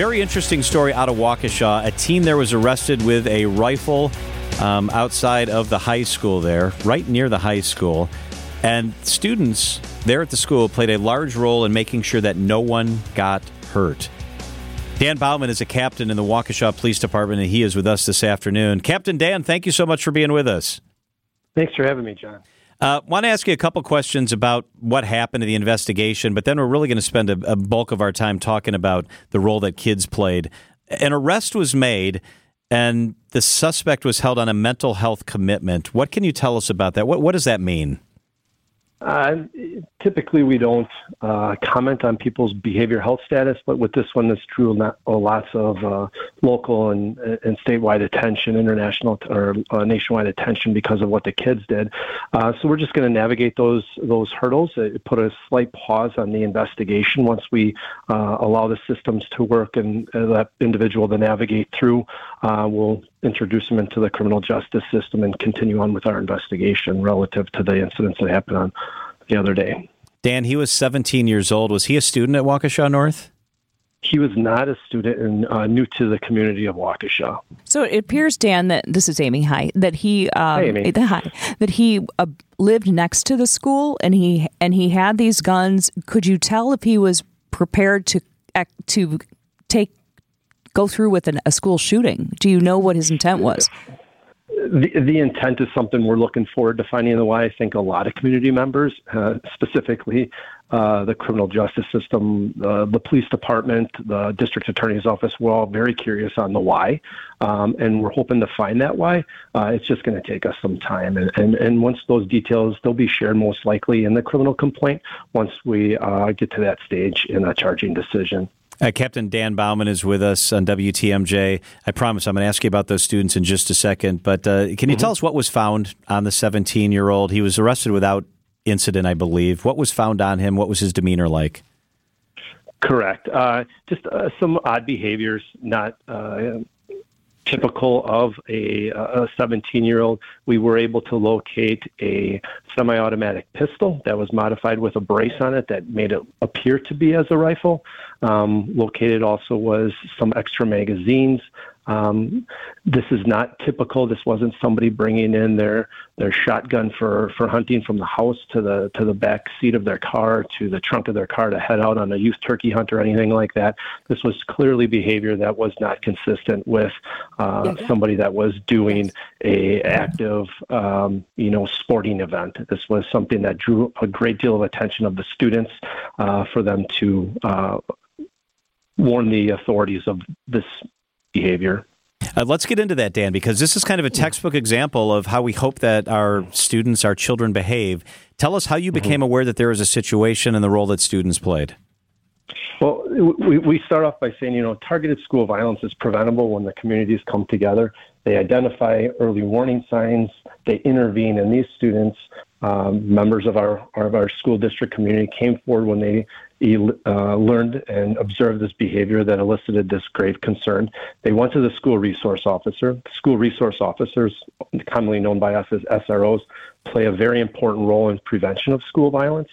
Very interesting story out of Waukesha. A teen there was arrested with a rifle um, outside of the high school there, right near the high school. And students there at the school played a large role in making sure that no one got hurt. Dan Baumann is a captain in the Waukesha Police Department, and he is with us this afternoon. Captain Dan, thank you so much for being with us. Thanks for having me, John. Uh, want to ask you a couple questions about what happened in the investigation, but then we're really going to spend a, a, bulk of our time talking about the role that kids played. An arrest was made, and the suspect was held on a mental health commitment. What can you tell us about that? What, what does that mean? Uh, typically, we don't uh, comment on people's behavior health status, but with this one, this true. not, uh, lots of uh, local and, and statewide attention, international t- or uh, nationwide attention because of what the kids did. Uh, so we're just going to navigate those those hurdles. It put a slight pause on the investigation once we allow the systems to work and that individual to navigate through. we'll introduce them into the criminal justice system and continue on with our investigation relative to the incidents that happened on the other day. Dan, he was 17 years old. Was he a student at Waukesha North? He was not a student and uh, new to the community of Waukesha. So it appears, Dan, that this is Amy. Hi, that he, um, hi, Amy. hi, that he uh, lived next to the school and he and he had these guns. Could you tell if he was prepared to to take go through with an, a school shooting? Do you know what his intent was? The, the intent is something we're looking forward to finding the why. I think a lot of community members, uh, specifically uh, the criminal justice system, uh, the police department, the district attorney's office, we're all very curious on the why. Um, and we're hoping to find that why. Uh, it's just going to take us some time. And, and, and once those details, they'll be shared most likely in the criminal complaint once we uh, get to that stage in a charging decision. Uh, Captain Dan Baumann is with us on WTMJ. I promise I'm going to ask you about those students in just a second. But uh, can you mm-hmm. tell us what was found on the 17 year old? He was arrested without incident, I believe. What was found on him? What was his demeanor like? Correct. Uh, just uh, some odd behaviors, not uh, typical of a 17 year old. We were able to locate a semi automatic pistol that was modified with a brace on it that made it appear to be as a rifle. Um, located also was some extra magazines, um, this is not typical. This wasn't somebody bringing in their their shotgun for for hunting from the house to the to the back seat of their car to the trunk of their car to head out on a youth turkey hunt or anything like that. This was clearly behavior that was not consistent with uh, yeah. somebody that was doing a active um, you know sporting event. This was something that drew a great deal of attention of the students uh, for them to. Uh, warn the authorities of this behavior. Uh, let's get into that, Dan, because this is kind of a textbook example of how we hope that our students, our children behave. Tell us how you became mm-hmm. aware that there was a situation and the role that students played. Well, we, we start off by saying, you know, targeted school violence is preventable when the communities come together. They identify early warning signs, they intervene, and these students, um, members of our, of our school district community, came forward when they uh, learned and observed this behavior that elicited this grave concern. They went to the school resource officer. School resource officers, commonly known by us as SROs, play a very important role in prevention of school violence.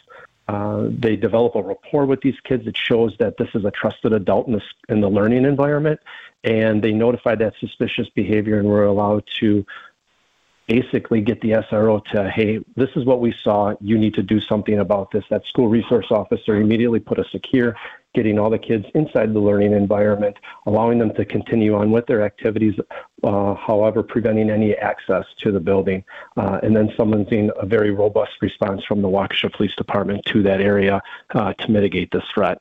Uh, they develop a rapport with these kids that shows that this is a trusted adult in, this, in the learning environment, and they notify that suspicious behavior and were allowed to basically get the SRO to, hey, this is what we saw. You need to do something about this. That school resource officer immediately put a secure, getting all the kids inside the learning environment, allowing them to continue on with their activities, uh, however, preventing any access to the building. Uh, and then summoning a very robust response from the Waukesha Police Department to that area uh, to mitigate this threat.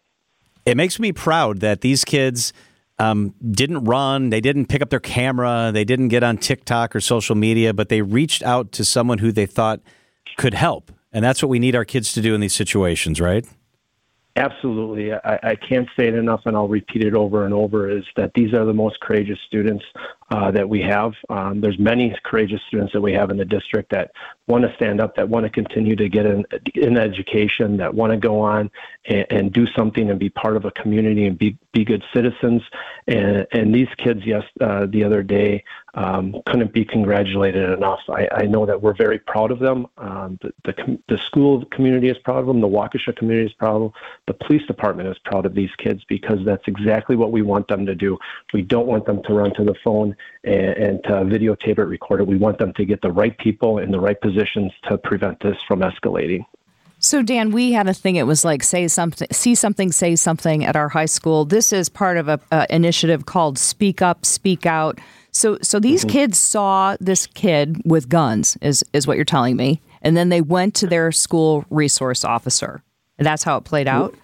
It makes me proud that these kids um, didn't run, they didn't pick up their camera, they didn't get on TikTok or social media, but they reached out to someone who they thought could help. And that's what we need our kids to do in these situations, right? Absolutely. I, I, can't say it enough, and I'll repeat it over and over is that these are the most courageous students uh, that we have. Um, there's many courageous students that we have in the district that want to stand up, that want to continue to get an, an education, that want to go on and, and, do something and be part of a community and be, be good citizens. And, and these kids, yes, uh, the other day um, couldn't be congratulated enough. I, I, know that we're very proud of them. Um, the, the, the, school community is proud of them. The Waukesha community is proud of them. The police department is proud of these kids because that's exactly what we want them to do. We don't want them to run to the phone and, and to videotape it, record it. We want them to get the right people in the right positions to prevent this from escalating. So Dan, we had a thing. It was like say something, see something, say something at our high school. This is part of a, initiative called Speak Up, Speak Out. So, so these mm-hmm. kids saw this kid with guns, is is what you're telling me, and then they went to their school resource officer. That's how it played out.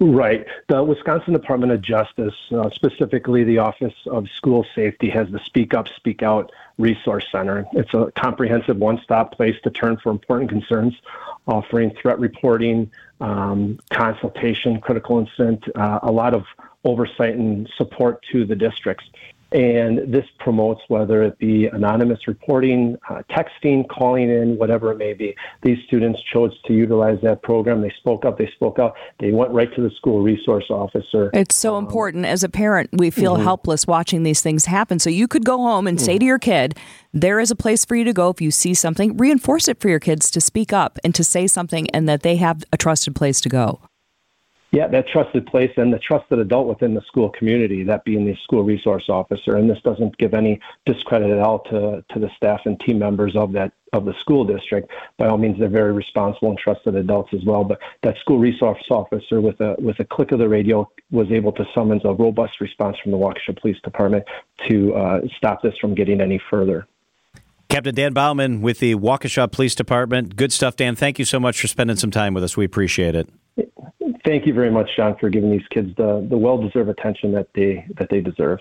Right. The Wisconsin Department of Justice, uh, specifically the Office of School Safety, has the Speak Up, Speak Out Resource Center. It's a comprehensive one stop place to turn for important concerns, offering threat reporting, um, consultation, critical incident, uh, a lot of oversight and support to the districts. And this promotes whether it be anonymous reporting, uh, texting, calling in, whatever it may be. These students chose to utilize that program. They spoke up, they spoke out, they went right to the school resource officer. It's so um, important. As a parent, we feel mm-hmm. helpless watching these things happen. So you could go home and mm-hmm. say to your kid, there is a place for you to go if you see something. Reinforce it for your kids to speak up and to say something and that they have a trusted place to go. Yeah, that trusted place and the trusted adult within the school community, that being the school resource officer. And this doesn't give any discredit at all to, to the staff and team members of that of the school district. By all means, they're very responsible and trusted adults as well. But that school resource officer, with a with a click of the radio, was able to summons a robust response from the Waukesha Police Department to uh, stop this from getting any further. Captain Dan Baumann with the Waukesha Police Department. Good stuff, Dan. Thank you so much for spending some time with us. We appreciate it. Thank you very much, John, for giving these kids the, the well deserved attention that they that they deserve.